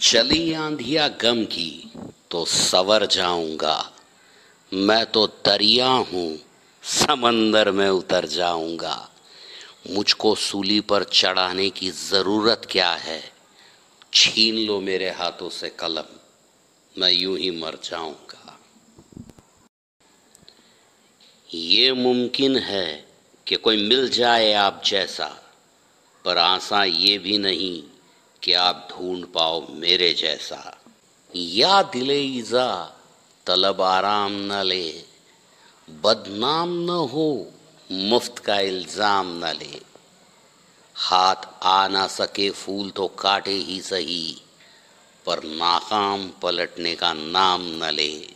चली आंधिया गम की तो सवर जाऊँगा। मैं तो दरिया हूँ, समंदर में उतर जाऊँगा। मुझको सूली पर चढ़ाने की ज़रूरत क्या है? छीन लो मेरे हाथों से कलम, मैं यूँ ही मर जाऊँगा। ये मुमकिन है कि कोई मिल जाए आप जैसा, पर आशा ये भी नहीं कि आप ढूंढ पाओ मेरे जैसा। या दिले ईजा तलब आराम न ले। बदनाम न हो, मुफ़्त का इल्ज़ाम न ले। हाथ आ ना सके, फूल तो काटे ही सही, पर नाकाम पलटने का नाम न ले।